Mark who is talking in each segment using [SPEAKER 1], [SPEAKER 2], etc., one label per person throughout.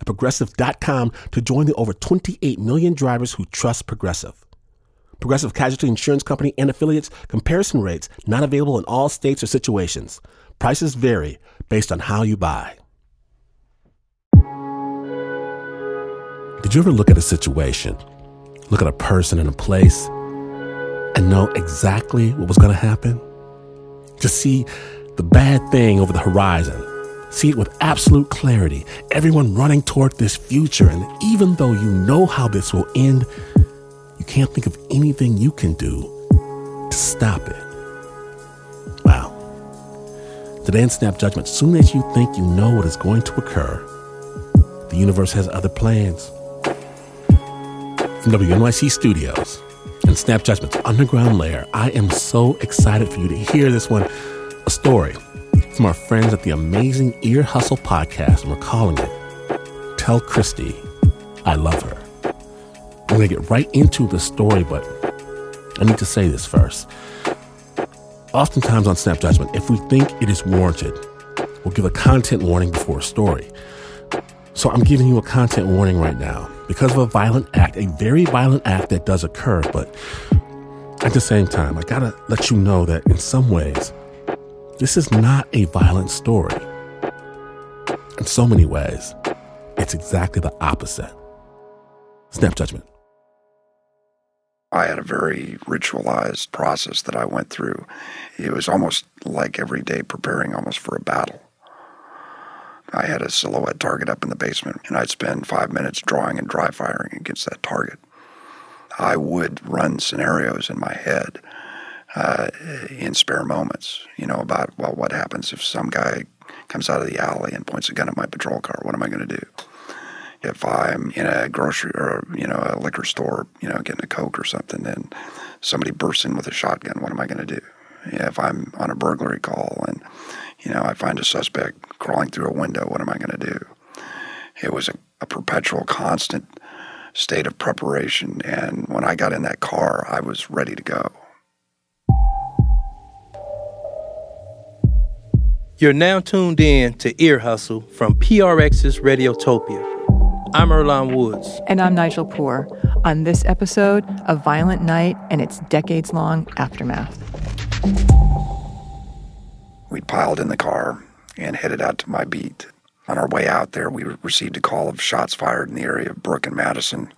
[SPEAKER 1] at progressive.com to join the over 28 million drivers who trust Progressive. Progressive Casualty Insurance Company and affiliates comparison rates not available in all states or situations. Prices vary based on how you buy. Did you ever look at a situation, look at a person and a place, and know exactly what was going to happen? Just see the bad thing over the horizon. See it with absolute clarity. Everyone running toward this future. And even though you know how this will end, you can't think of anything you can do to stop it. Wow. Today in Snap Judgment, soon as you think you know what is going to occur, the universe has other plans. From WNYC Studios and Snap Judgment's underground lair, I am so excited for you to hear this one. A story from our friends at the amazing Ear Hustle podcast, and we're calling it Tell Christy I Love Her. I'm going to get right into the story, but I need to say this first. Oftentimes on Snap Judgment, if we think it is warranted, we'll give a content warning before a story. So I'm giving you a content warning right now because of a violent act, a very violent act that does occur. But at the same time, I gotta let you know that in some ways, this is not a violent story. In so many ways, it's exactly the opposite. Snap Judgment.
[SPEAKER 2] I had a very ritualized process that I went through. It was almost like every day preparing almost for a battle. I had a silhouette target up in the basement, and I'd spend five minutes drawing and dry firing against that target. I would run scenarios in my head uh, in spare moments, you know, about, well, what happens if some guy comes out of the alley and points a gun at my patrol car? What am I going to do? if I'm in a grocery or you know a liquor store, you know, getting a coke or something, and somebody bursts in with a shotgun, what am I going to do? If I'm on a burglary call and you know I find a suspect crawling through a window, what am I going to do? It was a, a perpetual, constant state of preparation, and when I got in that car, I was ready to go.
[SPEAKER 3] You're now tuned in to Ear Hustle from PRX's Radiotopia. I'm Earlonne Woods.
[SPEAKER 4] And I'm Nigel Poor on this episode of Violent Night and its decades long aftermath.
[SPEAKER 2] We piled in the car and headed out to my beat. On our way out there, we received a call of shots fired in the area of Brook and Madison.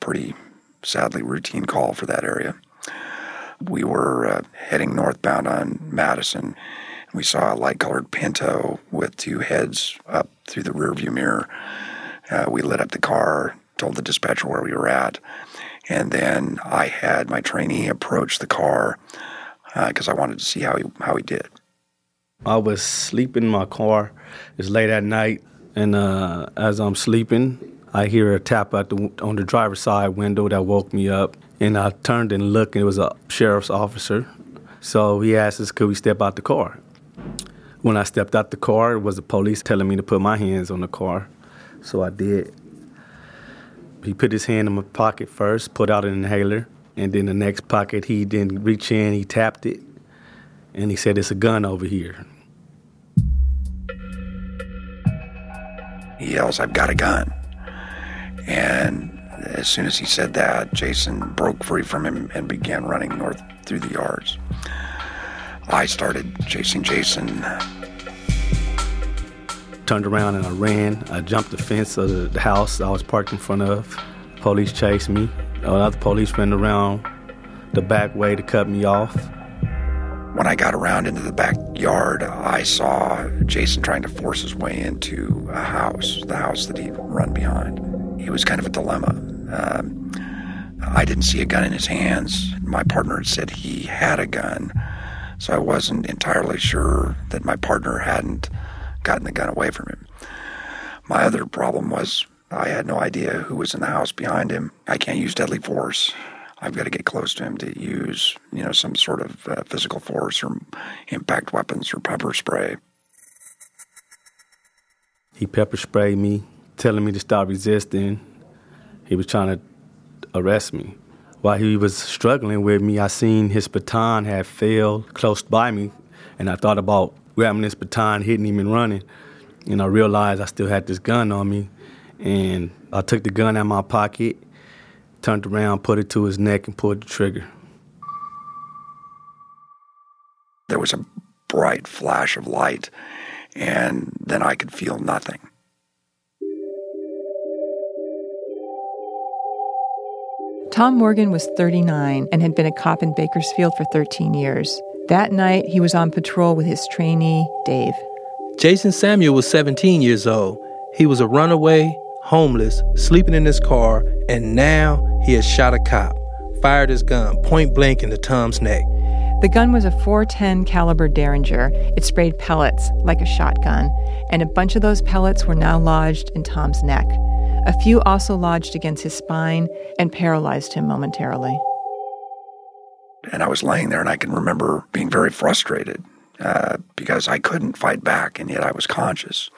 [SPEAKER 2] Pretty sadly routine call for that area. We were uh, heading northbound on Madison. We saw a light colored Pinto with two heads up through the rearview mirror. Uh, we lit up the car, told the dispatcher where we were at, and then I had my trainee approach the car because uh, I wanted to see how he how he did.
[SPEAKER 5] I was sleeping in my car. It's late at night, and uh, as I'm sleeping, I hear a tap at the on the driver's side window that woke me up. And I turned and looked, and it was a sheriff's officer. So he asked us, could we step out the car? When I stepped out the car, it was the police telling me to put my hands on the car. So I did. He put his hand in my pocket first, put out an inhaler, and then the next pocket he didn't reach in, he tapped it, and he said, It's a gun over here.
[SPEAKER 2] He yells, I've got a gun. And as soon as he said that, Jason broke free from him and began running north through the yards. I started chasing Jason
[SPEAKER 5] turned around and I ran. I jumped the fence of the house I was parked in front of. Police chased me. Other police ran around the back way to cut me off.
[SPEAKER 2] When I got around into the backyard, I saw Jason trying to force his way into a house, the house that he'd run behind. He was kind of a dilemma. Um, I didn't see a gun in his hands. My partner had said he had a gun, so I wasn't entirely sure that my partner hadn't gotten the gun away from him. My other problem was I had no idea who was in the house behind him. I can't use deadly force. I've got to get close to him to use, you know, some sort of uh, physical force or impact weapons or pepper spray.
[SPEAKER 5] He pepper sprayed me, telling me to stop resisting. He was trying to arrest me. While he was struggling with me, I seen his baton had fell close by me, and I thought about grabbing this baton, hitting him and running. And I realized I still had this gun on me, and I took the gun out of my pocket, turned around, put it to his neck, and pulled the trigger.
[SPEAKER 2] There was a bright flash of light, and then I could feel nothing.
[SPEAKER 4] Tom Morgan was 39 and had been a cop in Bakersfield for 13 years. That night, he was on patrol with his trainee, Dave.
[SPEAKER 3] Jason Samuel was 17 years old. He was a runaway, homeless, sleeping in his car, and now he had shot a cop, fired his gun point blank into Tom's neck.
[SPEAKER 4] The gun was a 410 caliber Derringer. It sprayed pellets like a shotgun, and a bunch of those pellets were now lodged in Tom's neck. A few also lodged against his spine and paralyzed him momentarily.
[SPEAKER 2] And I was laying there, and I can remember being very frustrated uh, because I couldn't fight back, and yet I was conscious.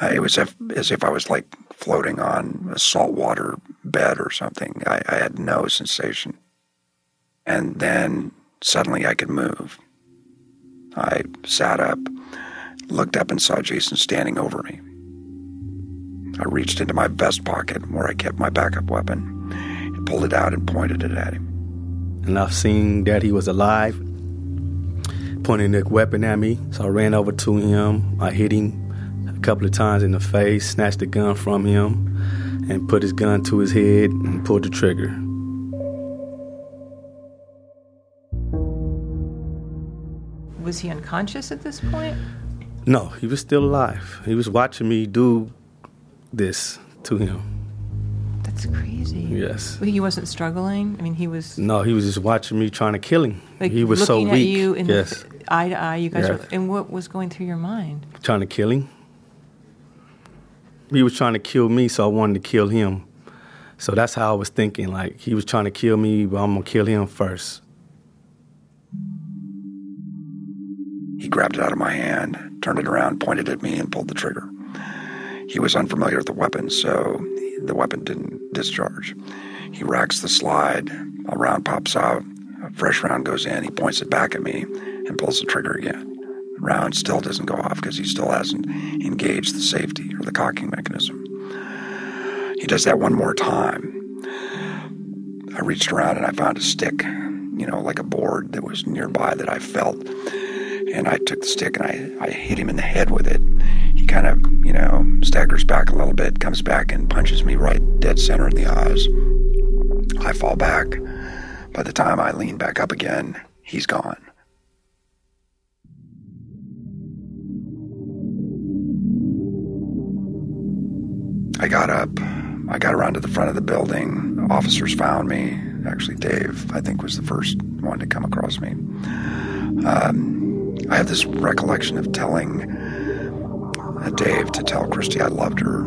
[SPEAKER 2] Uh, it was as if, as if I was like floating on a saltwater bed or something. I, I had no sensation. And then suddenly I could move. I sat up, looked up, and saw Jason standing over me. I reached into my vest pocket where I kept my backup weapon and pulled it out and pointed it at him.
[SPEAKER 5] And I've seen that he was alive, pointing the weapon at me. So I ran over to him. I hit him a couple of times in the face, snatched the gun from him, and put his gun to his head and pulled the trigger.
[SPEAKER 4] Was he unconscious at this point?
[SPEAKER 5] No, he was still alive. He was watching me do this to him.
[SPEAKER 4] That's crazy.
[SPEAKER 5] Yes.
[SPEAKER 4] He wasn't struggling. I mean, he was.
[SPEAKER 5] No, he was just watching me trying to kill him.
[SPEAKER 4] Like
[SPEAKER 5] he was so
[SPEAKER 4] looking
[SPEAKER 5] weak.
[SPEAKER 4] At you in
[SPEAKER 5] yes.
[SPEAKER 4] eye to eye, you guys.
[SPEAKER 5] Yes.
[SPEAKER 4] Were, and what was going through your mind?
[SPEAKER 5] Trying to kill him. He was trying to kill me, so I wanted to kill him. So that's how I was thinking. Like he was trying to kill me, but I'm gonna kill him first.
[SPEAKER 2] He grabbed it out of my hand, turned it around, pointed at me, and pulled the trigger. He was unfamiliar with the weapon, so the weapon didn't discharge. He racks the slide, a round pops out, a fresh round goes in, he points it back at me, and pulls the trigger again. The round still doesn't go off because he still hasn't engaged the safety or the cocking mechanism. He does that one more time. I reached around and I found a stick, you know, like a board that was nearby that I felt. And I took the stick and I, I hit him in the head with it. He kind of, you know, staggers back a little bit, comes back and punches me right dead center in the eyes. I fall back. By the time I lean back up again, he's gone. I got up. I got around to the front of the building. Officers found me. Actually, Dave, I think, was the first one to come across me. Um, I have this recollection of telling uh, Dave to tell Christy I loved her.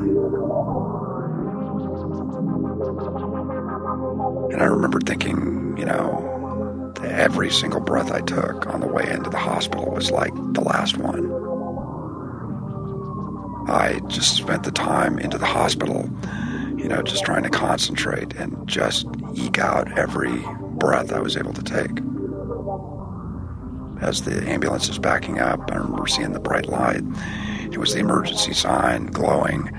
[SPEAKER 2] And I remember thinking, you know, every single breath I took on the way into the hospital was like the last one. I just spent the time into the hospital, you know, just trying to concentrate and just eke out every breath I was able to take. As the ambulance is backing up, I remember seeing the bright light. It was the emergency sign glowing.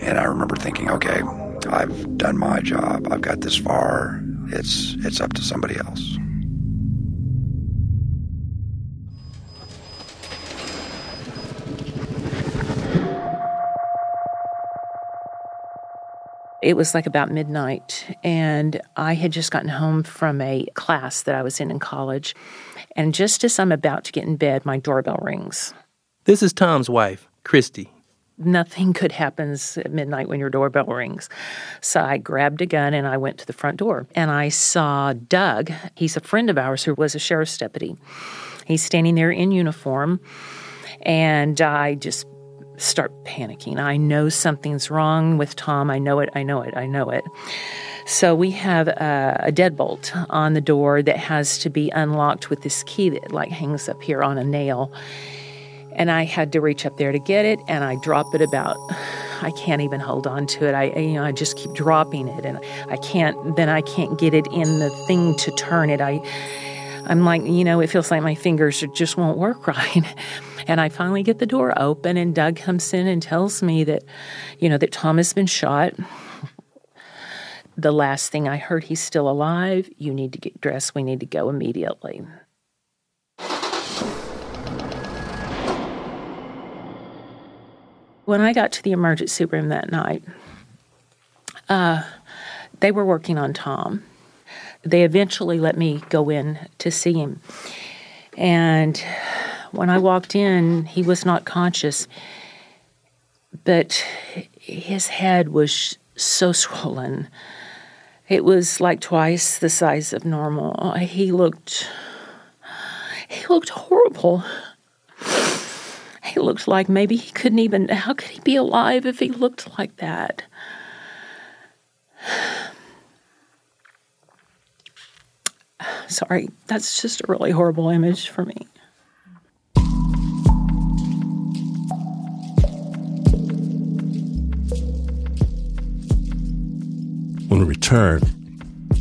[SPEAKER 2] And I remember thinking, okay, I've done my job. I've got this far. It's it's up to somebody else.
[SPEAKER 6] It was like about midnight, and I had just gotten home from a class that I was in in college. And just as I'm about to get in bed, my doorbell rings.
[SPEAKER 3] This is Tom's wife, Christy.
[SPEAKER 6] Nothing good happens at midnight when your doorbell rings. So I grabbed a gun and I went to the front door. And I saw Doug. He's a friend of ours who was a sheriff's deputy. He's standing there in uniform. And I just start panicking. I know something's wrong with Tom. I know it. I know it. I know it. So we have a, a deadbolt on the door that has to be unlocked with this key that like hangs up here on a nail. And I had to reach up there to get it, and I drop it about. I can't even hold on to it. I you know I just keep dropping it, and I can't. Then I can't get it in the thing to turn it. I I'm like, you know, it feels like my fingers just won't work right. And I finally get the door open, and Doug comes in and tells me that, you know, that Tom has been shot. The last thing I heard, he's still alive. You need to get dressed. We need to go immediately. When I got to the emergency room that night, uh, they were working on Tom they eventually let me go in to see him. And when I walked in, he was not conscious, but his head was so swollen. It was like twice the size of normal. He looked he looked horrible. He looked like maybe he couldn't even how could he be alive if he looked like that? Sorry, that's just a really horrible image for me.
[SPEAKER 1] When we return,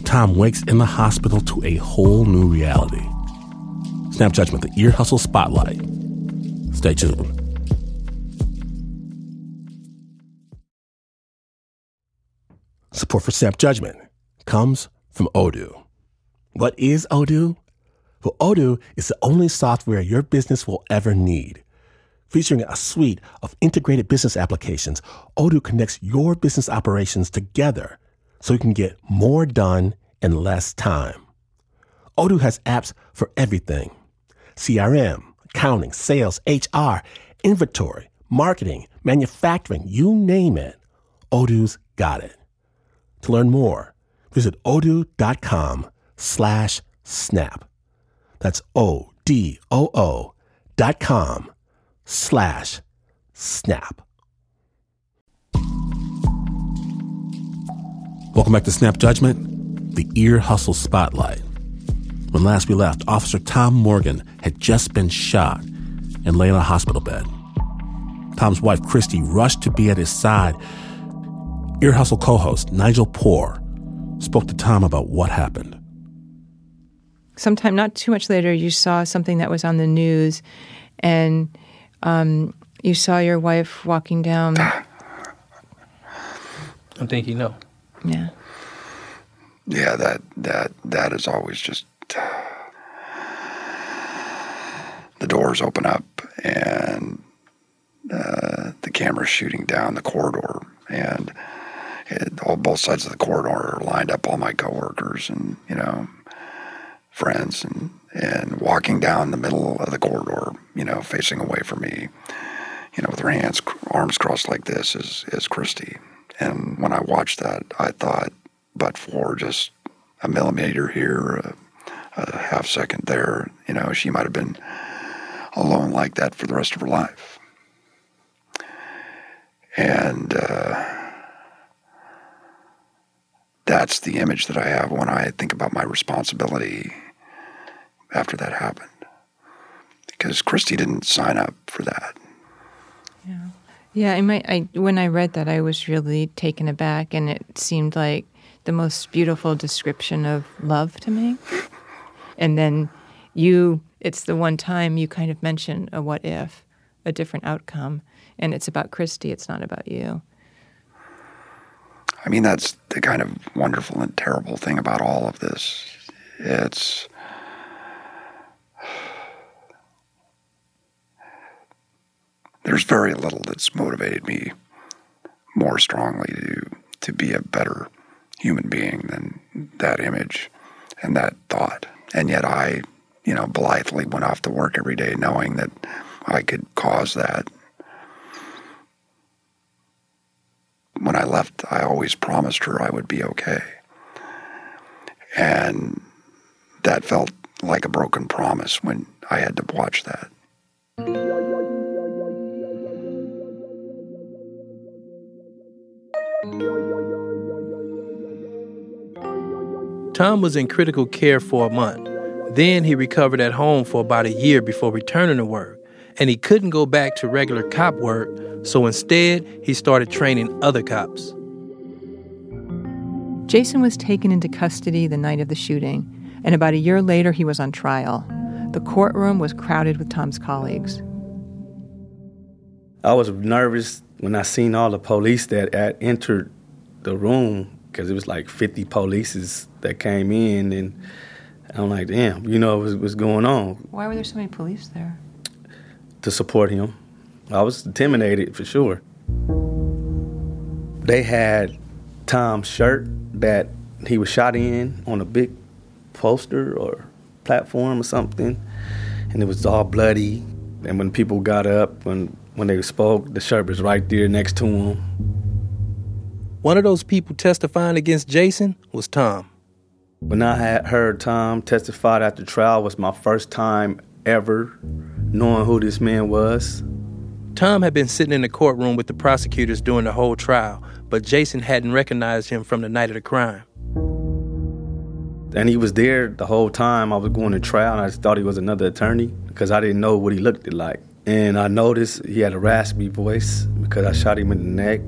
[SPEAKER 1] Tom wakes in the hospital to a whole new reality. Snap Judgment, the Ear Hustle Spotlight. Stay tuned. Support for Snap Judgment comes from Odoo. What is Odoo? Well, Odoo is the only software your business will ever need. Featuring a suite of integrated business applications, Odoo connects your business operations together so you can get more done in less time. Odoo has apps for everything CRM, accounting, sales, HR, inventory, marketing, manufacturing, you name it. Odoo's got it. To learn more, visit odoo.com slash snap. That's O D O O dot com slash snap. Welcome back to Snap Judgment, the Ear Hustle Spotlight. When last we left, Officer Tom Morgan had just been shot and lay in a hospital bed. Tom's wife, Christy, rushed to be at his side. Ear Hustle co host Nigel Poor spoke to Tom about what happened
[SPEAKER 4] sometime not too much later, you saw something that was on the news, and um, you saw your wife walking down.
[SPEAKER 3] I'm thinking, no.
[SPEAKER 4] Yeah.
[SPEAKER 2] Yeah, that that that is always just the doors open up and uh, the camera's shooting down the corridor and it, all both sides of the corridor are lined up all my coworkers and you know friends and, and walking down the middle of the corridor, you know, facing away from me, you know, with her hands, arms crossed like this is, is Christy. And when I watched that, I thought, but for just a millimeter here, a, a half second there, you know, she might have been alone like that for the rest of her life. And uh, that's the image that I have when I think about my responsibility after that happened because Christy didn't sign up for that.
[SPEAKER 4] Yeah, yeah. I might. I when I read that, I was really taken aback, and it seemed like the most beautiful description of love to me. And then you, it's the one time you kind of mention a what if, a different outcome, and it's about Christy. It's not about you.
[SPEAKER 2] I mean, that's the kind of wonderful and terrible thing about all of this. It's there's very little that's motivated me more strongly to to be a better human being than that image and that thought. And yet I, you know, blithely went off to work every day knowing that I could cause that. When I left, I always promised her I would be okay. And that felt like a broken promise when I had to watch that.
[SPEAKER 3] Tom was in critical care for a month. Then he recovered at home for about a year before returning to work, and he couldn't go back to regular cop work, so instead, he started training other cops.
[SPEAKER 4] Jason was taken into custody the night of the shooting, and about a year later, he was on trial. The courtroom was crowded with Tom's colleagues.
[SPEAKER 5] I was nervous when I seen all the police that had entered the room because it was like 50 polices that came in, and I'm like, damn, you know what's, what's going on.
[SPEAKER 4] Why were there so many police there?
[SPEAKER 5] To support him. I was intimidated for sure. They had Tom's shirt that he was shot in on a big poster or platform or something, and it was all bloody. And when people got up, when when they spoke, the shirt was right there next to him.
[SPEAKER 3] One of those people testifying against Jason was Tom.
[SPEAKER 5] When I had heard Tom testify at the trial was my first time ever knowing who this man was.
[SPEAKER 3] Tom had been sitting in the courtroom with the prosecutors during the whole trial, but Jason hadn't recognized him from the night of the crime.
[SPEAKER 5] And he was there the whole time I was going to trial, and I just thought he was another attorney because I didn't know what he looked like. And I noticed he had a raspy voice because I shot him in the neck.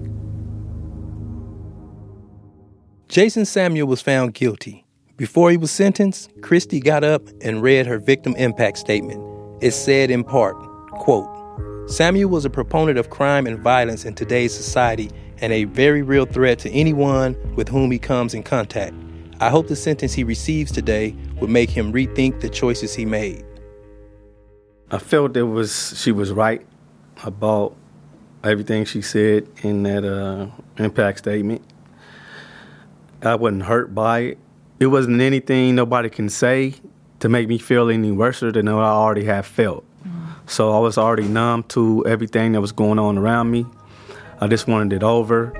[SPEAKER 3] Jason Samuel was found guilty. Before he was sentenced, Christy got up and read her victim impact statement. It said in part, quote, Samuel was a proponent of crime and violence in today's society and a very real threat to anyone with whom he comes in contact. I hope the sentence he receives today will make him rethink the choices he made.
[SPEAKER 5] I felt it was she was right about everything she said in that uh, impact statement. I wasn't hurt by it. It wasn't anything nobody can say to make me feel any worse than what I already have felt. So I was already numb to everything that was going on around me. I just wanted it over.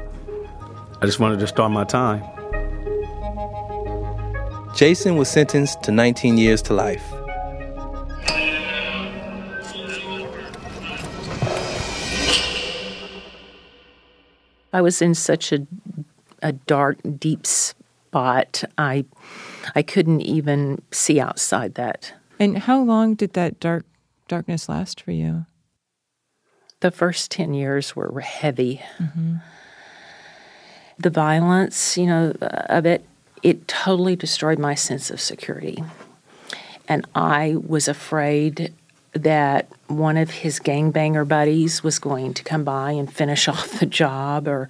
[SPEAKER 5] I just wanted to start my time.
[SPEAKER 3] Jason was sentenced to 19 years to life.
[SPEAKER 6] I was in such a a dark, deep spot. I I couldn't even see outside that.
[SPEAKER 4] And how long did that dark darkness last for you?
[SPEAKER 6] The first 10 years were heavy. Mm-hmm. The violence, you know, of it, it totally destroyed my sense of security. And I was afraid that one of his gangbanger buddies was going to come by and finish off the job or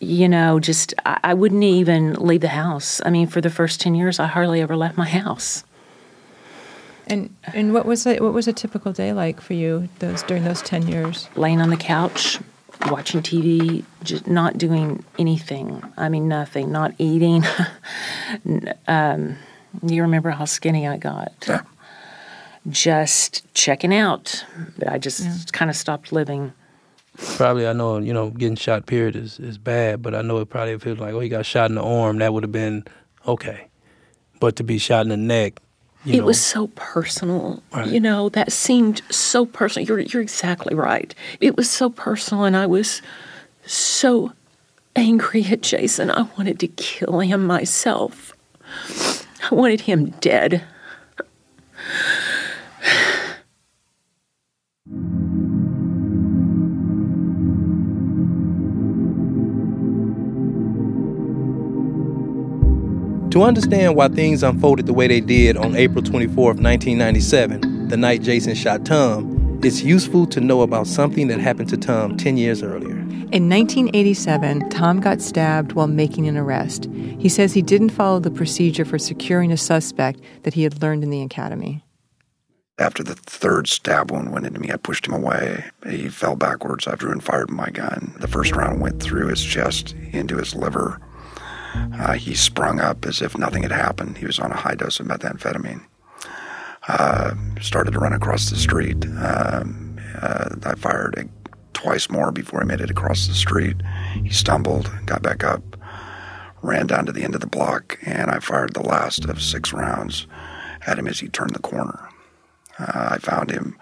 [SPEAKER 6] you know just I, I, wouldn't even leave the house. I mean for the first 10 years i hardly ever left my house.
[SPEAKER 4] And and what was it what was a typical day like for you those during those 10 years?
[SPEAKER 6] Laying on the couch watching tv just not doing anything. I mean nothing. Not eating. Um, you remember how skinny i got?
[SPEAKER 2] Yeah
[SPEAKER 6] just checking out. I just yeah. kind of stopped living.
[SPEAKER 3] Probably, I know, you know, getting shot, period, is, is bad, but I know it probably feels like, oh, he got shot in the arm, that would have been okay. But to be shot in the neck,
[SPEAKER 6] it
[SPEAKER 3] know.
[SPEAKER 6] was so personal. Right. You know, that seemed so personal. You're, you're exactly right. It was so personal, and I was so angry at Jason. I wanted to kill him myself. I wanted him dead.
[SPEAKER 3] To understand why things unfolded the way they did on April 24, 1997, the night Jason shot Tom, it's useful to know about something that happened to Tom 10 years earlier.
[SPEAKER 4] In 1987, Tom got stabbed while making an arrest. He says he didn't follow the procedure for securing a suspect that he had learned in the academy.
[SPEAKER 2] After the third stab wound went into me, I pushed him away. He fell backwards. I drew and fired my gun. The first round went through his chest into his liver. Uh, he sprung up as if nothing had happened. He was on a high dose of methamphetamine. Uh, started to run across the street. Um, uh, I fired twice more before he made it across the street. He stumbled, got back up, ran down to the end of the block, and I fired the last of six rounds at him as he turned the corner. Uh, I found him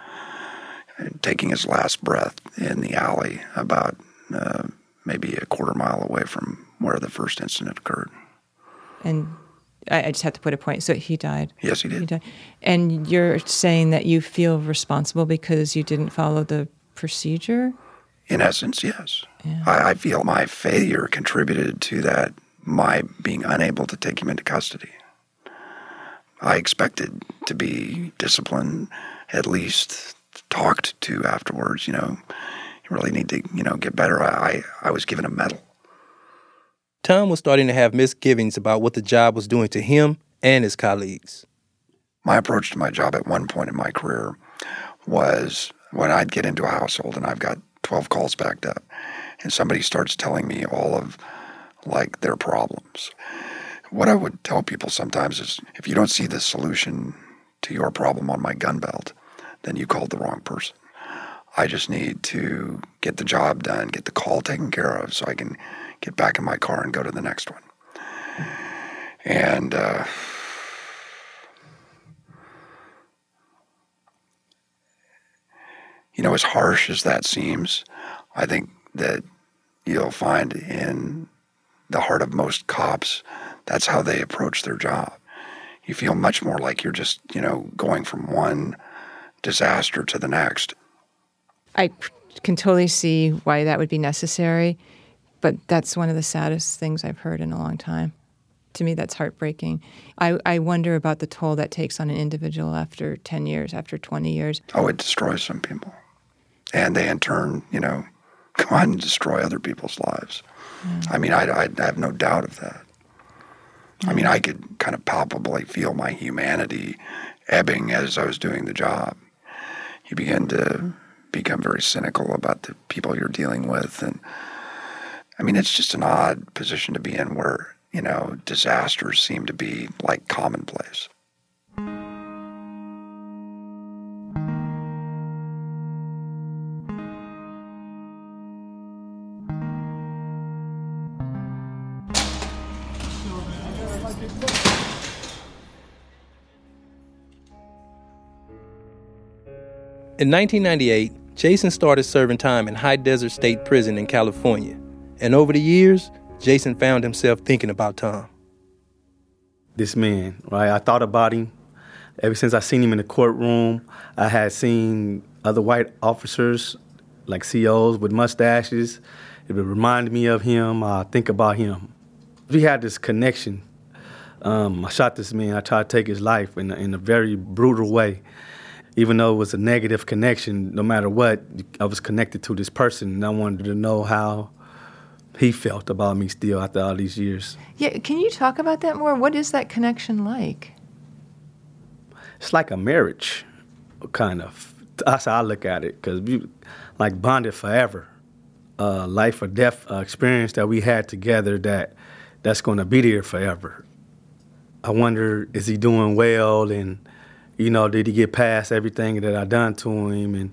[SPEAKER 2] taking his last breath in the alley about uh, maybe a quarter mile away from where the first incident occurred.
[SPEAKER 4] And I, I just have to put a point. So he died.
[SPEAKER 2] Yes, he did.
[SPEAKER 4] He died. And you're saying that you feel responsible because you didn't follow the procedure?
[SPEAKER 2] In essence, yes. Yeah. I, I feel my failure contributed to that, my being unable to take him into custody. I expected to be disciplined, at least talked to afterwards. You know, you really need to, you know, get better. I, I was given a medal.
[SPEAKER 3] Tom was starting to have misgivings about what the job was doing to him and his colleagues.
[SPEAKER 2] My approach to my job at one point in my career was when I'd get into a household and I've got 12 calls backed up and somebody starts telling me all of like their problems. What I would tell people sometimes is if you don't see the solution to your problem on my gun belt, then you called the wrong person. I just need to get the job done, get the call taken care of so I can get back in my car and go to the next one. And uh, you know, as harsh as that seems, I think that you'll find in the heart of most cops, that's how they approach their job. You feel much more like you're just, you know, going from one disaster to the next.
[SPEAKER 4] I can totally see why that would be necessary. But that's one of the saddest things I've heard in a long time. To me, that's heartbreaking. I, I wonder about the toll that takes on an individual after 10 years, after 20 years.
[SPEAKER 2] Oh, it destroys some people. And they, in turn, you know, go on and destroy other people's lives. Yeah. I mean, I, I, have no doubt of that. I mean, I could kind of palpably feel my humanity ebbing as I was doing the job. You begin to become very cynical about the people you're dealing with and I mean, it's just an odd position to be in where, you know, disasters seem to be like commonplace.
[SPEAKER 3] In 1998, Jason started serving time in High Desert State Prison in California. And over the years, Jason found himself thinking about Tom.
[SPEAKER 5] This man, right? I thought about him ever since I seen him in the courtroom. I had seen other white officers, like COs with mustaches. It would remind me of him. I think about him. We had this connection. Um, I shot this man. I tried to take his life in in a very brutal way. Even though it was a negative connection, no matter what, I was connected to this person, and I wanted to know how he felt about me still after all these years.
[SPEAKER 4] Yeah, can you talk about that more? What is that connection like?
[SPEAKER 5] It's like a marriage, kind of. That's how I look at it, because we like bonded forever. Uh, life or death uh, experience that we had together that that's going to be there forever. I wonder, is he doing well? And, you know, did he get past everything that I done to him? And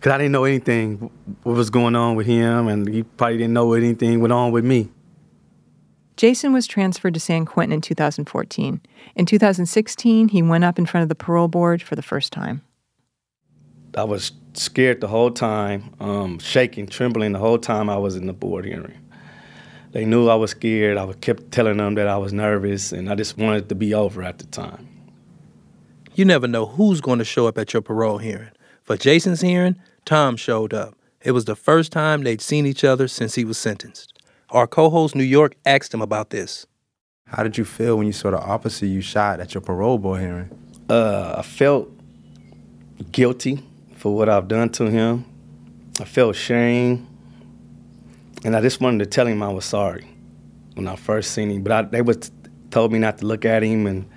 [SPEAKER 5] because I didn't know anything what was going on with him, and he probably didn't know anything went on with me.
[SPEAKER 4] Jason was transferred to San Quentin in 2014. In 2016, he went up in front of the parole board for the first time.
[SPEAKER 5] I was scared the whole time, um, shaking, trembling the whole time I was in the board hearing. They knew I was scared. I kept telling them that I was nervous, and I just wanted it to be over at the time.
[SPEAKER 3] You never know who's going to show up at your parole hearing. For Jason's hearing, Tom showed up. It was the first time they'd seen each other since he was sentenced. Our co host New York asked him about this.
[SPEAKER 7] How did you feel when you saw the officer you shot at your parole board hearing?
[SPEAKER 5] Uh, I felt guilty for what I've done to him. I felt shame. And I just wanted to tell him I was sorry when I first seen him. But I, they was told me not to look at him, and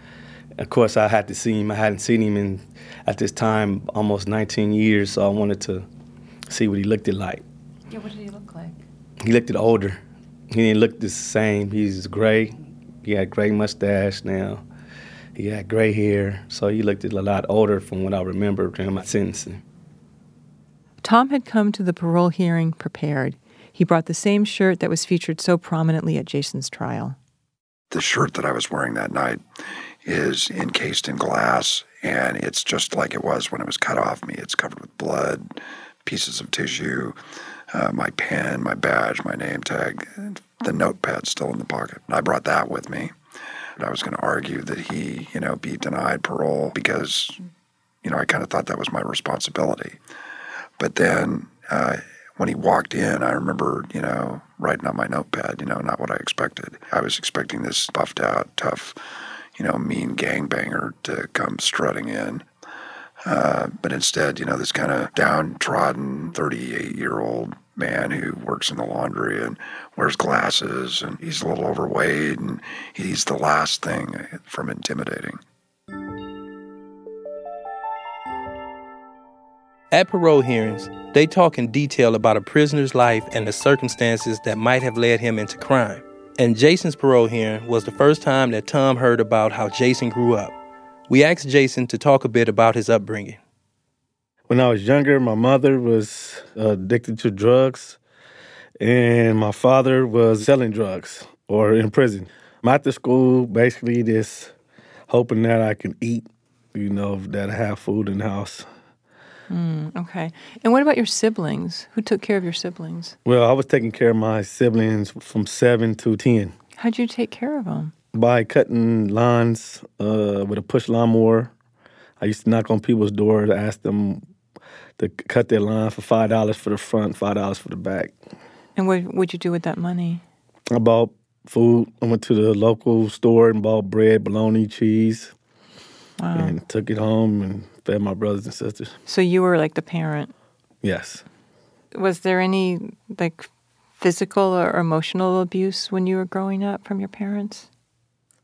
[SPEAKER 5] of course I had to see him. I hadn't seen him in at this time almost 19 years, so I wanted to see what he looked like.
[SPEAKER 4] Yeah, what did he look like?
[SPEAKER 5] He looked older. He didn't look the same. He's gray. He had gray mustache now. He had gray hair, so he looked a lot older from what I remember from my sentencing.
[SPEAKER 4] Tom had come to the parole hearing prepared. He brought the same shirt that was featured so prominently at Jason's trial.
[SPEAKER 2] The shirt that I was wearing that night is encased in glass, and it's just like it was when it was cut off me. It's covered with blood, pieces of tissue, uh, my pen, my badge, my name tag, the notepad still in the pocket. I brought that with me. I was going to argue that he, you know, be denied parole because, you know, I kind of thought that was my responsibility. But then uh, when he walked in, I remember, you know, writing on my notepad, you know, not what I expected. I was expecting this buffed out, tough, you know, mean gangbanger to come strutting in. Uh, but instead, you know, this kind of downtrodden 38 year old man who works in the laundry and wears glasses and he's a little overweight and he's the last thing from intimidating.
[SPEAKER 3] At parole hearings, they talk in detail about a prisoner's life and the circumstances that might have led him into crime. And Jason's parole hearing was the first time that Tom heard about how Jason grew up. We asked Jason to talk a bit about his upbringing.
[SPEAKER 5] When I was younger, my mother was addicted to drugs, and my father was selling drugs or in prison. I'm after school, basically just hoping that I can eat, you know, that I have food in the house.
[SPEAKER 4] Mm, okay. And what about your siblings? Who took care of your siblings?
[SPEAKER 5] Well, I was taking care of my siblings from seven to 10.
[SPEAKER 4] How'd you take care of them?
[SPEAKER 5] By cutting lawns uh, with a push lawnmower. I used to knock on people's doors, ask them to cut their lawn for $5 for the front, $5 for the back.
[SPEAKER 4] And what would you do with that money?
[SPEAKER 5] I bought food. I went to the local store and bought bread, bologna, cheese,
[SPEAKER 4] Wow.
[SPEAKER 5] and took it home and fed my brothers and sisters.
[SPEAKER 4] So you were like the parent.
[SPEAKER 5] Yes.
[SPEAKER 4] Was there any like physical or emotional abuse when you were growing up from your parents?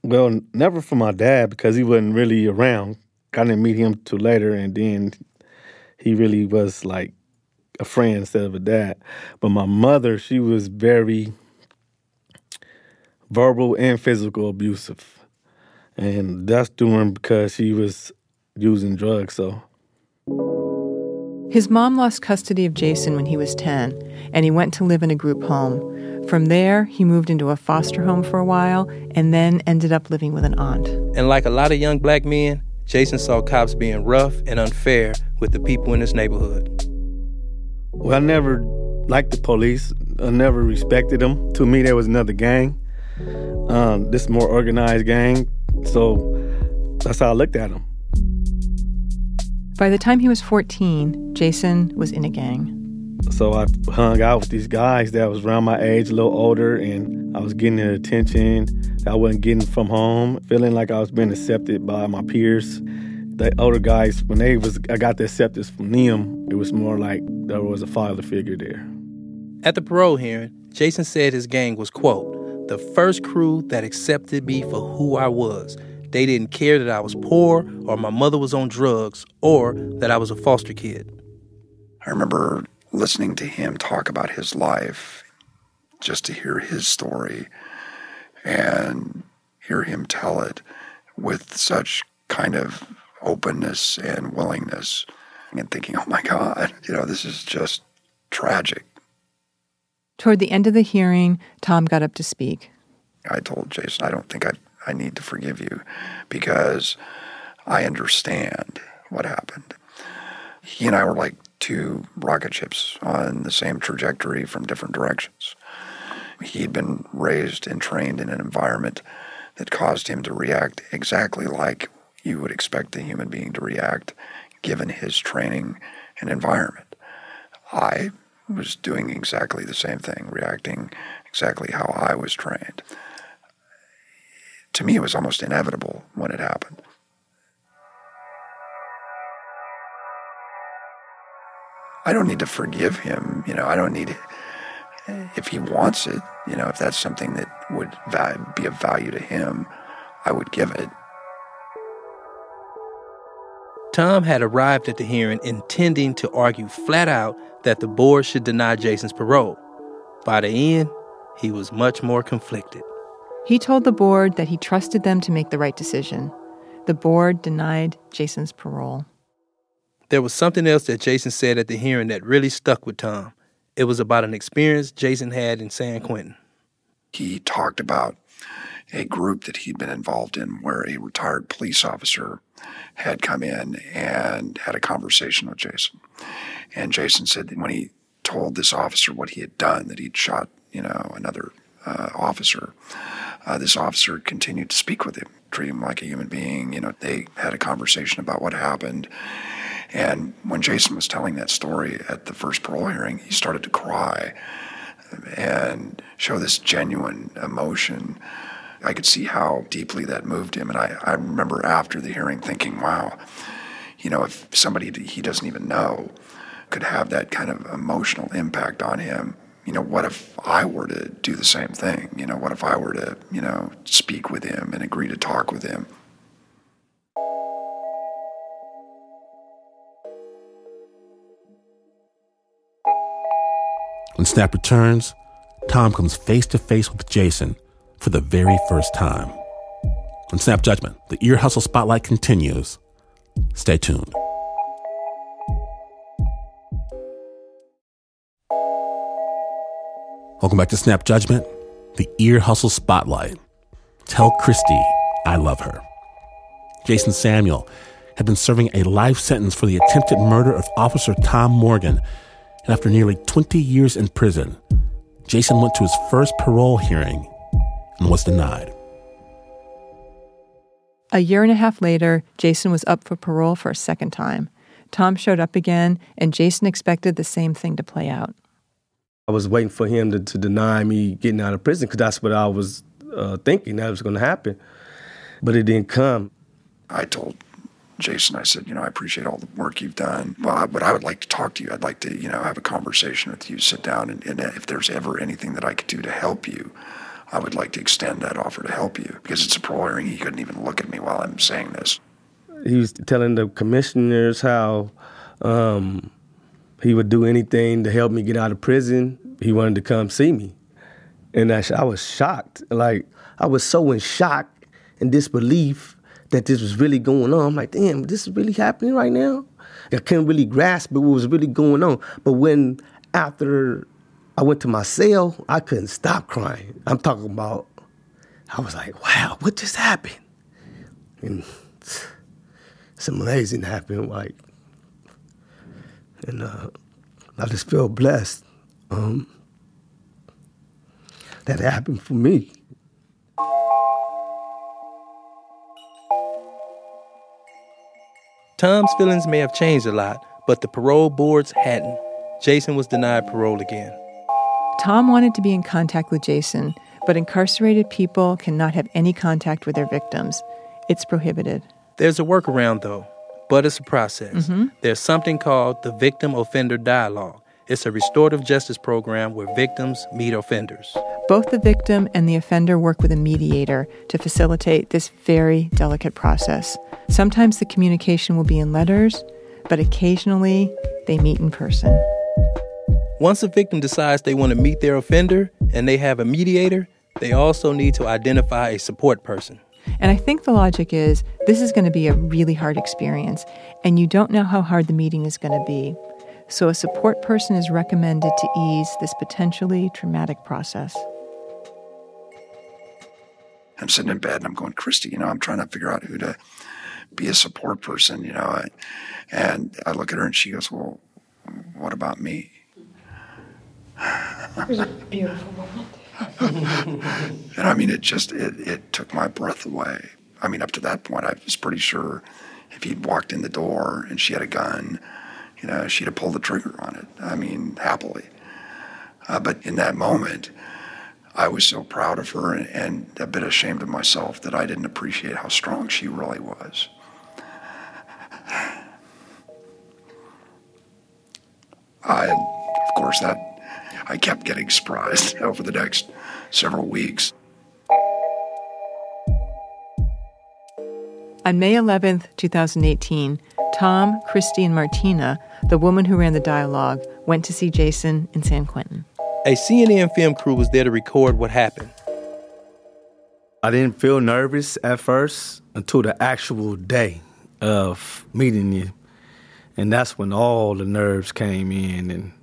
[SPEAKER 5] Well, never from my dad because he wasn't really around. I didn't meet him till later, and then he really was like a friend instead of a dad. But my mother, she was very verbal and physical abusive, and that's doing because she was using drugs. So
[SPEAKER 4] His mom lost custody of Jason when he was 10, and he went to live in a group home. From there, he moved into a foster home for a while and then ended up living with an aunt.
[SPEAKER 3] And like a lot of young black men, Jason saw cops being rough and unfair with the people in his neighborhood.
[SPEAKER 5] Well, I never liked the police. I never respected them. To me, there was another gang. Um, this more organized gang. So that's how I looked at them.
[SPEAKER 4] By the time he was 14, Jason was in a gang.
[SPEAKER 5] So I hung out with these guys that was around my age, a little older, and I was getting the attention that I wasn't getting from home, feeling like I was being accepted by my peers. The older guys, when they was, I got the acceptance from them. It was more like there was a father figure there.
[SPEAKER 3] At the parole hearing, Jason said his gang was, quote, the first crew that accepted me for who I was. They didn't care that I was poor or my mother was on drugs or that I was a foster kid.
[SPEAKER 2] I remember listening to him talk about his life, just to hear his story and hear him tell it with such kind of openness and willingness, and thinking, oh my God, you know, this is just tragic.
[SPEAKER 4] Toward the end of the hearing, Tom got up to speak.
[SPEAKER 2] I told Jason, I don't think I, I need to forgive you because I understand what happened. He and I were like two rocket ships on the same trajectory from different directions. He'd been raised and trained in an environment that caused him to react exactly like you would expect a human being to react given his training and environment. I was doing exactly the same thing, reacting exactly how I was trained. To me, it was almost inevitable when it happened. I don't need to forgive him. You know, I don't need it. If he wants it, you know, if that's something that would be of value to him, I would give it.
[SPEAKER 3] Tom had arrived at the hearing intending to argue flat out that the board should deny Jason's parole. By the end, he was much more conflicted.
[SPEAKER 4] He told the board that he trusted them to make the right decision. The board denied Jason's parole.
[SPEAKER 3] There was something else that Jason said at the hearing that really stuck with Tom. It was about an experience Jason had in San Quentin.
[SPEAKER 2] He talked about a group that he'd been involved in where a retired police officer had come in and had a conversation with Jason. And Jason said that when he told this officer what he had done, that he'd shot, you know, another uh, officer. Uh, this officer continued to speak with him, treat him like a human being. You know, they had a conversation about what happened. And when Jason was telling that story at the first parole hearing, he started to cry and show this genuine emotion. I could see how deeply that moved him. And I, I remember after the hearing thinking, wow, you know, if somebody he doesn't even know could have that kind of emotional impact on him, you know, what if I were to do the same thing? You know, what if I were to, you know, speak with him and agree to talk with him?
[SPEAKER 1] When Snap returns, Tom comes face to face with Jason for the very first time. On Snap Judgment, the Ear Hustle Spotlight continues. Stay tuned. Welcome back to Snap Judgment, the Ear Hustle Spotlight. Tell Christy I love her. Jason Samuel had been serving a life sentence for the attempted murder of Officer Tom Morgan, and after nearly 20 years in prison, Jason went to his first parole hearing and was denied.
[SPEAKER 4] A year and a half later, Jason was up for parole for a second time. Tom showed up again, and Jason expected the same thing to play out.
[SPEAKER 5] I was waiting for him to, to deny me getting out of prison because that's what I was uh, thinking that was going to happen. But it didn't come.
[SPEAKER 2] I told Jason, I said, you know, I appreciate all the work you've done. Well, but I would like to talk to you. I'd like to, you know, have a conversation with you, sit down, and, and if there's ever anything that I could do to help you, I would like to extend that offer to help you because it's a parole hearing. He couldn't even look at me while I'm saying this.
[SPEAKER 5] He was telling the commissioners how um, he would do anything to help me get out of prison. He wanted to come see me. And I, I was shocked. Like, I was so in shock and disbelief that this was really going on. I'm like, damn, this is really happening right now? I couldn't really grasp what was really going on. But when, after I went to my cell, I couldn't stop crying. I'm talking about, I was like, wow, what just happened? And some amazing happened. Like, and uh, I just feel blessed um, that happened for me.
[SPEAKER 3] Tom's feelings may have changed a lot, but the parole boards hadn't. Jason was denied parole again.
[SPEAKER 4] Tom wanted to be in contact with Jason, but incarcerated people cannot have any contact with their victims. It's prohibited.
[SPEAKER 3] There's a workaround, though, but it's a process.
[SPEAKER 4] Mm-hmm.
[SPEAKER 3] There's something called the Victim Offender Dialogue. It's a restorative justice program where victims meet offenders.
[SPEAKER 4] Both the victim and the offender work with a mediator to facilitate this very delicate process. Sometimes the communication will be in letters, but occasionally they meet in person.
[SPEAKER 3] Once a victim decides they want to meet their offender and they have a mediator, they also need to identify a support person.
[SPEAKER 4] And I think the logic is this is going to be a really hard experience, and you don't know how hard the meeting is going to be. So, a support person is recommended to ease this potentially traumatic process.
[SPEAKER 2] I'm sitting in bed and I'm going, Christy, you know, I'm trying to figure out who to be a support person, you know. And I look at her and she goes, Well, what about me?
[SPEAKER 8] It was a beautiful moment.
[SPEAKER 2] and I mean, it just, it, it took my breath away. I mean, up to that point, I was pretty sure if he'd walked in the door and she had a gun, you know, she'd have pulled the trigger on it. I mean, happily. Uh, but in that moment, I was so proud of her and, and, a bit ashamed of myself that I didn't appreciate how strong she really was. I, of course, that I kept getting surprised over the next several weeks.
[SPEAKER 4] On May 11th, 2018, Tom, Christy, and Martina, the woman who ran the dialogue, went to see Jason in San Quentin.
[SPEAKER 3] A CNN film crew was there to record what happened.
[SPEAKER 5] I didn't feel nervous at first until the actual day of meeting you. And that's when all the nerves came in and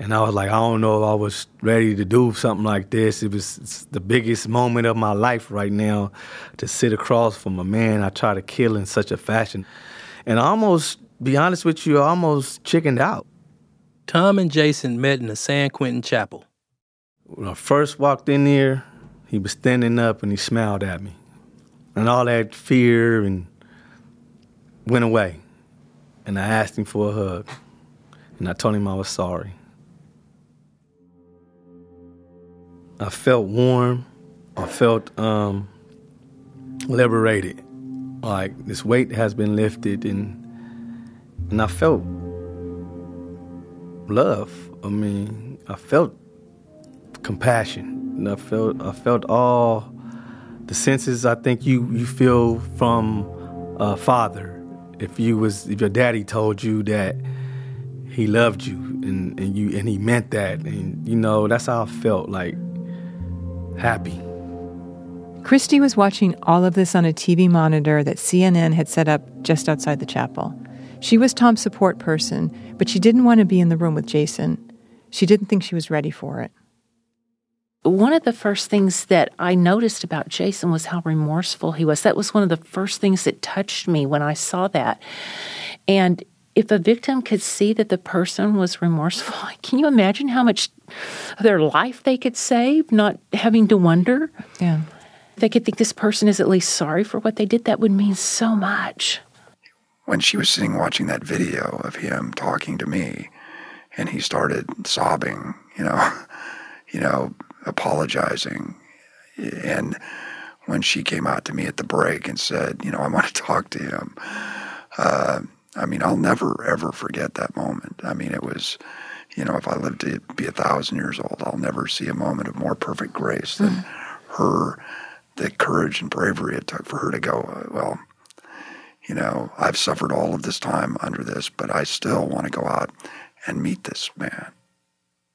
[SPEAKER 5] and I was like, I don't know if I was ready to do something like this. It was the biggest moment of my life right now to sit across from a man I try to kill in such a fashion. And I almost, be honest with you, I almost chickened out.
[SPEAKER 3] Tom and Jason met in the San Quentin Chapel.
[SPEAKER 5] When I first walked in there, he was standing up and he smiled at me. And all that fear and went away. And I asked him for a hug. And I told him I was sorry. I felt warm. I felt um, liberated. Like this weight has been lifted and and I felt love. I mean, I felt compassion. And I felt I felt all the senses I think you you feel from a father. If you was if your daddy told you that he loved you and, and you and he meant that and you know that's how I felt like happy.
[SPEAKER 4] Christy was watching all of this on a TV monitor that CNN had set up just outside the chapel. She was Tom's support person, but she didn't want to be in the room with Jason. She didn't think she was ready for it.
[SPEAKER 6] One of the first things that I noticed about Jason was how remorseful he was. That was one of the first things that touched me when I saw that. And if a victim could see that the person was remorseful, can you imagine how much of their life they could save not having to wonder?
[SPEAKER 4] Yeah.
[SPEAKER 6] They could think this person is at least sorry for what they did. That would mean so much.
[SPEAKER 2] When she was sitting watching that video of him talking to me, and he started sobbing, you know, you know, apologizing, and when she came out to me at the break and said, you know, I want to talk to him. Uh, I mean, I'll never ever forget that moment. I mean, it was, you know, if I live to be a thousand years old, I'll never see a moment of more perfect grace than mm-hmm. her, the courage and bravery it took for her to go, well, you know, I've suffered all of this time under this, but I still want to go out and meet this man.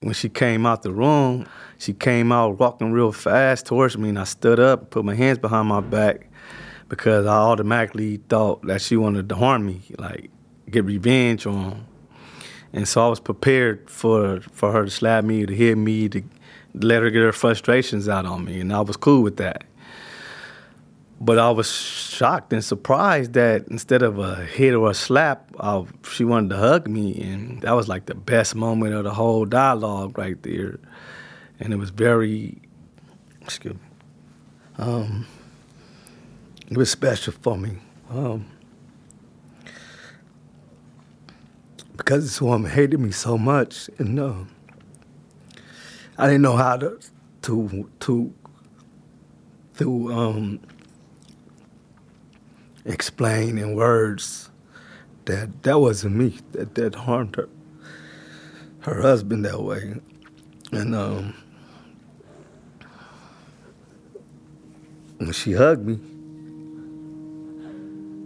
[SPEAKER 5] When she came out the room, she came out walking real fast towards me, and I stood up, put my hands behind my back, because I automatically thought that she wanted to harm me, like get revenge on. And so I was prepared for for her to slap me, to hit me, to let her get her frustrations out on me, and I was cool with that. But I was shocked and surprised that instead of a hit or a slap, I, she wanted to hug me, and that was like the best moment of the whole dialogue right there. And it was very, excuse me. Um, it was special for me. Um, because this woman hated me so much, and uh, I didn't know how to to to to um, explain in words that that wasn't me that that harmed her her husband that way, and um, when she hugged me.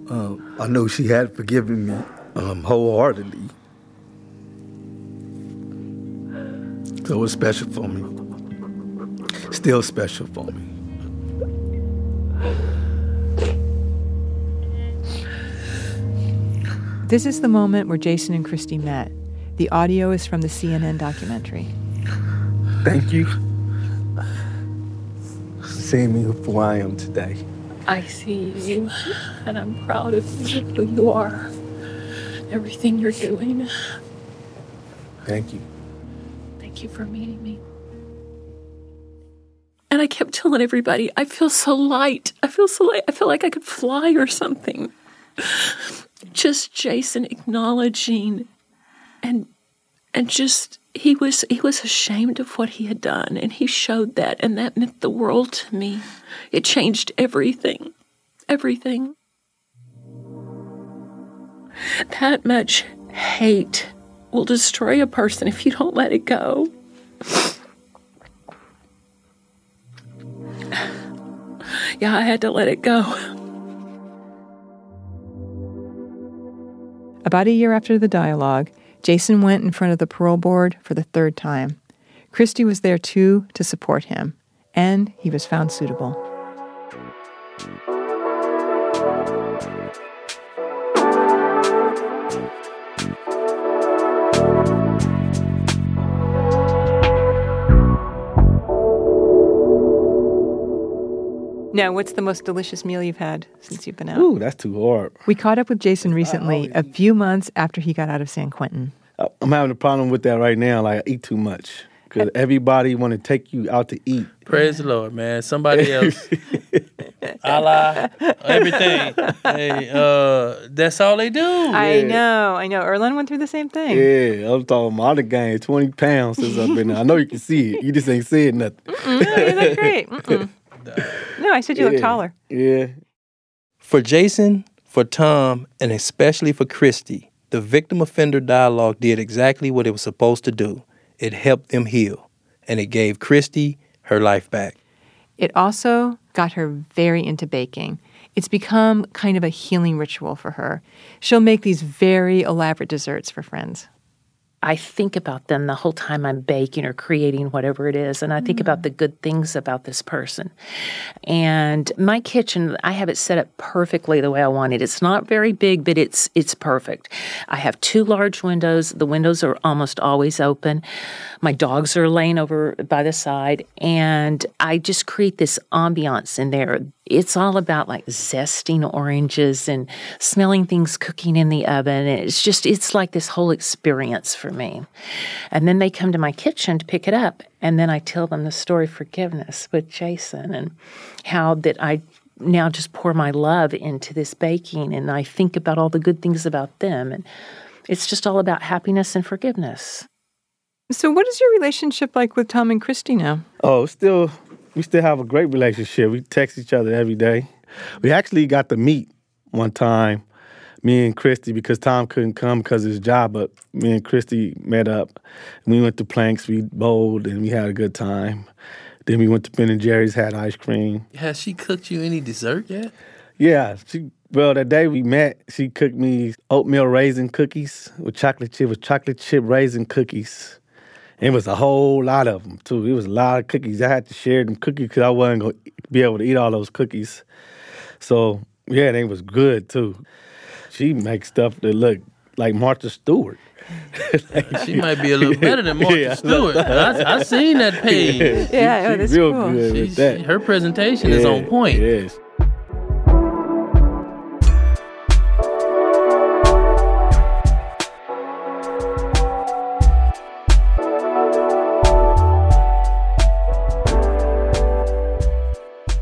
[SPEAKER 5] Um, I know she had forgiven me um, wholeheartedly. So it was special for me. Still special for me.
[SPEAKER 4] This is the moment where Jason and Christy met. The audio is from the CNN documentary.
[SPEAKER 5] Thank you for seeing me who I am today.
[SPEAKER 8] I see you, and I'm proud of you, who you are, everything you're doing.
[SPEAKER 5] Thank you.
[SPEAKER 8] Thank you for meeting me. And I kept telling everybody, I feel so light. I feel so light. I feel like I could fly or something. Just Jason acknowledging and and just he was he was ashamed of what he had done and he showed that and that meant the world to me. It changed everything everything. That much hate will destroy a person if you don't let it go. Yeah i had to let it go.
[SPEAKER 4] About a year after the dialogue Jason went in front of the parole board for the third time. Christy was there too to support him, and he was found suitable. Now, what's the most delicious meal you've had since you've been out?
[SPEAKER 5] Ooh, that's too hard.
[SPEAKER 4] We caught up with Jason uh, recently, oh, a few months after he got out of San Quentin.
[SPEAKER 5] I'm having a problem with that right now. Like I eat too much because everybody want to take you out to eat.
[SPEAKER 9] Praise the Lord, man. Somebody else, Allah, everything. Hey, uh, that's all they do.
[SPEAKER 4] I know, I know. Earlonne went through the same thing.
[SPEAKER 5] Yeah, I'm talking about I done gained 20 pounds since I've been there. I know you can see it. You just ain't said nothing.
[SPEAKER 4] Mm, no, you look great. Mm-mm. No, I said you look taller.
[SPEAKER 5] Yeah.
[SPEAKER 3] For Jason, for Tom, and especially for Christy, the victim offender dialogue did exactly what it was supposed to do. It helped them heal, and it gave Christy her life back.
[SPEAKER 4] It also got her very into baking. It's become kind of a healing ritual for her. She'll make these very elaborate desserts for friends.
[SPEAKER 6] I think about them the whole time I'm baking or creating whatever it is. And I think about mm. the good things about this person. And my kitchen, I have it set up perfectly the way I want it. It's not very big, but it's it's perfect. I have two large windows. The windows are almost always open. My dogs are laying over by the side. And I just create this ambiance in there. It's all about like zesting oranges and smelling things cooking in the oven. And it's just, it's like this whole experience for me. And then they come to my kitchen to pick it up. And then I tell them the story of forgiveness with Jason and how that I now just pour my love into this baking and I think about all the good things about them. And it's just all about happiness and forgiveness.
[SPEAKER 4] So, what is your relationship like with Tom and Christy now?
[SPEAKER 5] Oh, still, we still have a great relationship. We text each other every day. We actually got to meet one time, me and Christy, because Tom couldn't come because of his job, but me and Christy met up. We went to Planks, we bowled, and we had a good time. Then we went to Ben and Jerry's, had ice cream.
[SPEAKER 9] Has she cooked you any dessert yet?
[SPEAKER 5] Yeah, she well that day we met, she cooked me oatmeal raisin cookies with chocolate chip with chocolate chip raisin cookies. It was a whole lot of them too. It was a lot of cookies. I had to share them cookies because I wasn't gonna be able to eat all those cookies. So yeah, they was good too. She makes stuff that look like Martha Stewart. Like,
[SPEAKER 9] She might be a little better than Martha
[SPEAKER 5] Yeah.
[SPEAKER 9] Stewart. I, I seen that page.
[SPEAKER 4] Yeah,
[SPEAKER 5] she
[SPEAKER 4] oh, that's
[SPEAKER 5] real
[SPEAKER 4] cool.
[SPEAKER 5] good
[SPEAKER 9] She-
[SPEAKER 5] with that.
[SPEAKER 9] she- her presentation is on point.
[SPEAKER 5] Yes.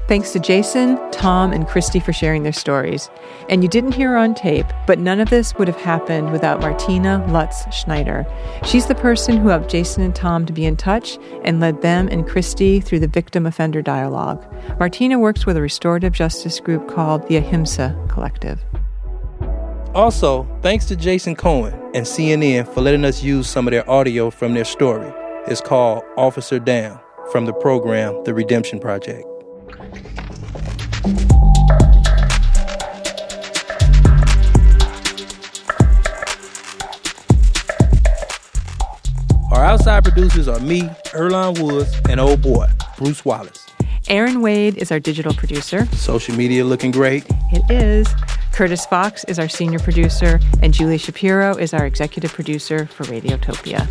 [SPEAKER 4] Thanks to Jason, Tom, and Christy for sharing their stories. And you didn't hear her on tape, but none of this would have happened without Martina Lutz Schneider. She's the person who helped Jason and Tom to be in touch and led them and Christy through the victim offender dialogue. Martina works with a restorative justice group called the Ahimsa Collective.
[SPEAKER 3] Also, thanks to Jason Cohen and CNN for letting us use some of their audio from their story. It's called Officer Down from the program The Redemption Project. Our outside producers are me, Earlonne Woods, and old boy, Bruce Wallace.
[SPEAKER 4] Aaron Wade is our digital producer.
[SPEAKER 3] Social media looking great.
[SPEAKER 4] It is. Curtis Fox is our senior producer, and Julie Shapiro is our executive producer for Radiotopia.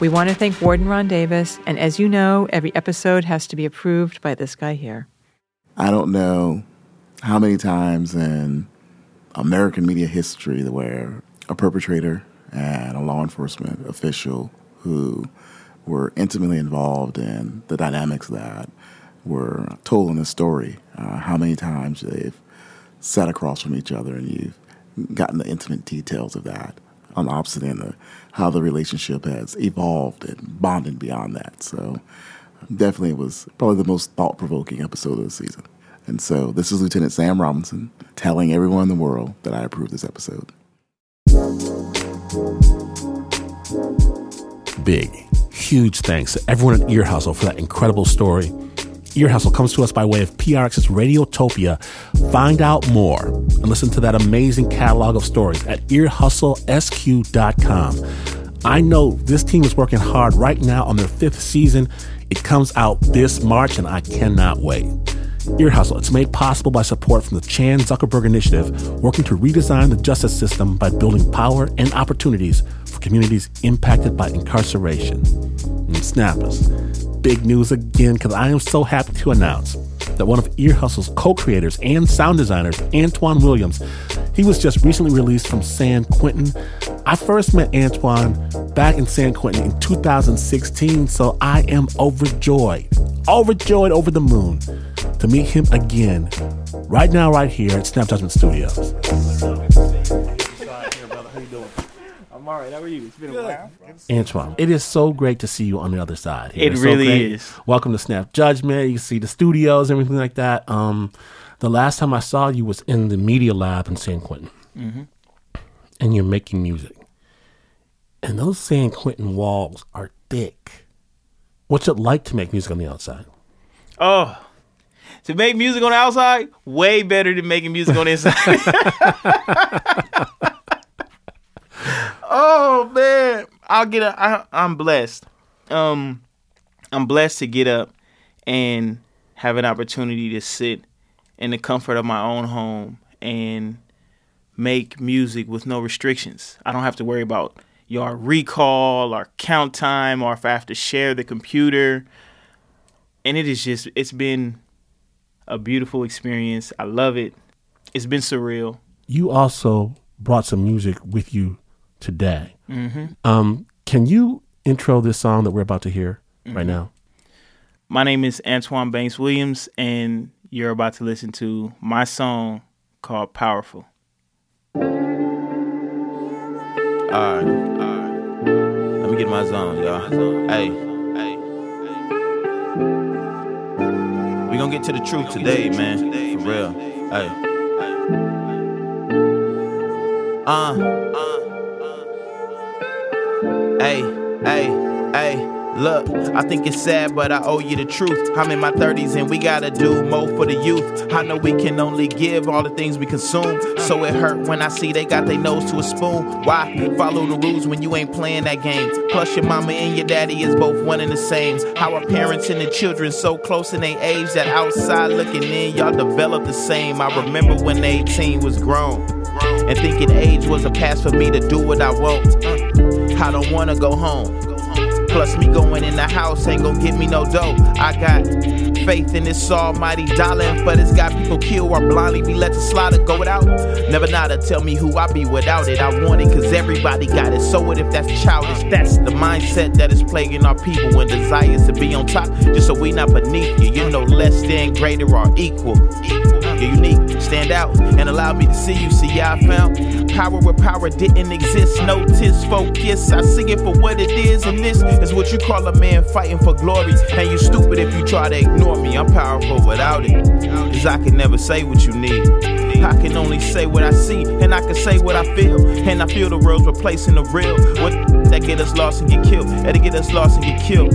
[SPEAKER 4] We want to thank Warden Ron Davis, and as you know, every episode has to be approved by this guy here.
[SPEAKER 10] I don't know how many times in American media history where a perpetrator and a law enforcement official who were intimately involved in the dynamics that were told in the story, uh, how many times they've sat across from each other and you've gotten the intimate details of that on the opposite end of how the relationship has evolved and bonded beyond that. So definitely was probably the most thought provoking episode of the season. And so this is Lieutenant Sam Robinson telling everyone in the world that I approve this episode.
[SPEAKER 1] Big, huge thanks to everyone at Ear Hustle for that incredible story. Ear Hustle comes to us by way of PRX's Radiotopia. Find out more and listen to that amazing catalog of stories at earhustlesq.com. I know this team is working hard right now on their fifth season. It comes out this March, and I cannot wait. Ear Hustle, it's made possible by support from the Chan Zuckerberg Initiative, working to redesign the justice system by building power and opportunities for communities impacted by incarceration. And snappers, big news again because I am so happy to announce that one of Ear Hustle's co-creators and sound designers, Antoine Williams, he was just recently released from San Quentin. I first met Antoine back in San Quentin in 2016, so I am overjoyed, overjoyed over the moon to meet him again right now, right here at Snap Judgment Studios.
[SPEAKER 11] I'm all right. How are you? It's been a while.
[SPEAKER 1] Antoine, it is so great to see you on the other side. here.
[SPEAKER 11] It
[SPEAKER 1] It's so
[SPEAKER 11] really
[SPEAKER 1] great.
[SPEAKER 11] is.
[SPEAKER 1] Welcome to Snap Judgment. You can see the studios, everything like that. Um, the last time I saw you was in the media lab in San Quentin,
[SPEAKER 11] Mhm.
[SPEAKER 1] And you're making music. And those San Quentin walls are thick. What's it like to make music on the outside?
[SPEAKER 11] Oh, to make music on the outside, way better than making music on the inside. oh man, I'll get up. I, I'm blessed. Um, I'm blessed to get up and have an opportunity to sit in the comfort of my own home and make music with no restrictions. I don't have to worry about your recall or count time or if I have to share the computer. And it is just it's been a beautiful experience. I love it. It's been surreal.
[SPEAKER 1] You also brought some music with you today.
[SPEAKER 11] Mhm.
[SPEAKER 1] Um, can you intro this song that we're about to hear right
[SPEAKER 11] Mhm.
[SPEAKER 1] now?
[SPEAKER 11] My name is Antoine Banks Williams, and you're about to listen to my song called Powerful.
[SPEAKER 12] Alright, alright. Let me get my zone, y'all. Hey, hey, We gonna get to the truth today, man. For real. Hey. Uh. Hey, hey, hey. Look, I think it's sad, but I owe you the truth. I'm in my 30s and we gotta do more for the youth. I know we can only give all the things we consume. So it hurt when I see they got their nose to a spoon. Why follow the rules when you ain't playing that game? Plus, your mama and your daddy is both one and the same. How are parents and the children so close in their age that outside looking in, y'all develop the same? I remember when 18 was grown and thinking age was a pass for me to do what I want. I don't wanna go home. Plus, me going in the house ain't gonna get me no dough. I got faith in this almighty dollar, but it's got people killed or blindly be let to slaughter. Go without. Never nada tell me who I be without it. I want it cause everybody got it. So what if that's childish? That's the mindset that is plaguing our people when desires to be on top, just so we not beneath you. You know, less than, greater, or equal. You're unique, stand out, and allow me to see you. See, I found power where power didn't exist. No, Notice, focus. I see it for what it is, and this is what you call a man fighting for glory. And you stupid if you try to ignore me. I'm powerful without it, cause I can never say what you need. I can only say what I see, and I can say what I feel. And I feel the world's replacing the real. What that get us lost and get killed, that'll get us lost and get killed.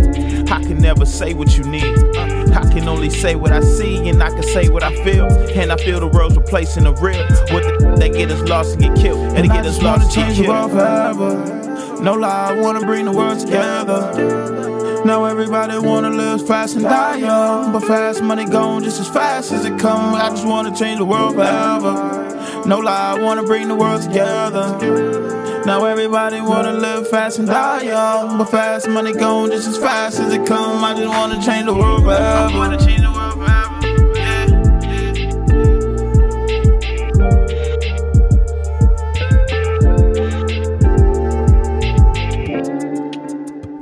[SPEAKER 12] I can never say what you need. Can only say what I see, and I can say what I feel. And I feel the world's replacing the real. What the that get us lost and get killed, that'll get us lost and get killed.
[SPEAKER 13] forever. No lie, I wanna bring the world together. Now everybody wanna live fast and die young, but fast money gone just as fast as it come. I just wanna change the world forever. No lie, I wanna bring the world together. Now everybody wanna live fast and die young, but fast money gone just as fast as it come. I just wanna change the world forever. I wanna change the world forever.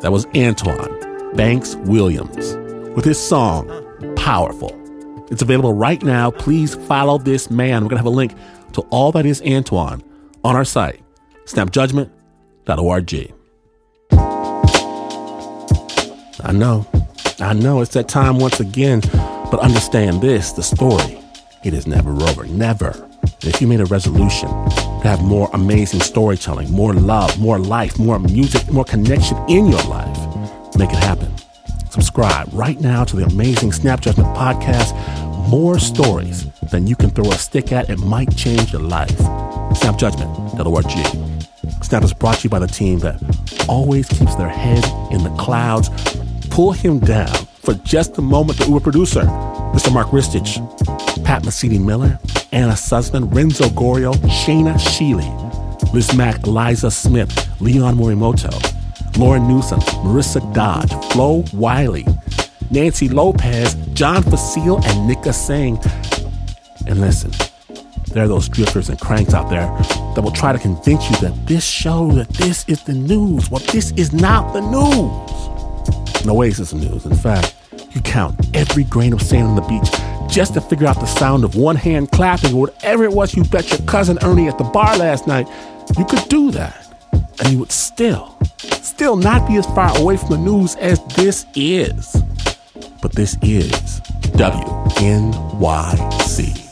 [SPEAKER 1] That was Antoine Banks Williams with his song Powerful. It's available right now. Please follow this man. We're going to have a link to all that is Antoine on our site, snapjudgment.org. I know, I know it's that time once again, but understand this the story, it is never over. Never. And if you made a resolution to have more amazing storytelling, more love, more life, more music, more connection in your life, make it happen. Subscribe right now to the amazing Snap Judgment podcast. More stories than you can throw a stick at. It might change your life. Snapjudgment.org. Snap is brought to you by the team that always keeps their head in the clouds. Pull him down for just a moment, the Uber producer, Mr. Mark Ristich, Pat Mesiti Miller, Anna Sussman, Renzo Gorio, Shayna Sheely, Liz Mack, Liza Smith, Leon Morimoto, Lauren Newsom, Marissa Dodge, Flo Wiley, Nancy Lopez, John Facile, and Nika Singh. And listen, There are those drifters and cranks out there that will try to convince you that this show, that this is the news. Well, this is not the news. No Oasis news. In fact, you count every grain of sand on the beach just to figure out the sound of one hand clapping or whatever it was you bet your cousin Ernie at the bar last night. You could do that. And you would still, still not be as far away from the news as this is. But this is WNYC.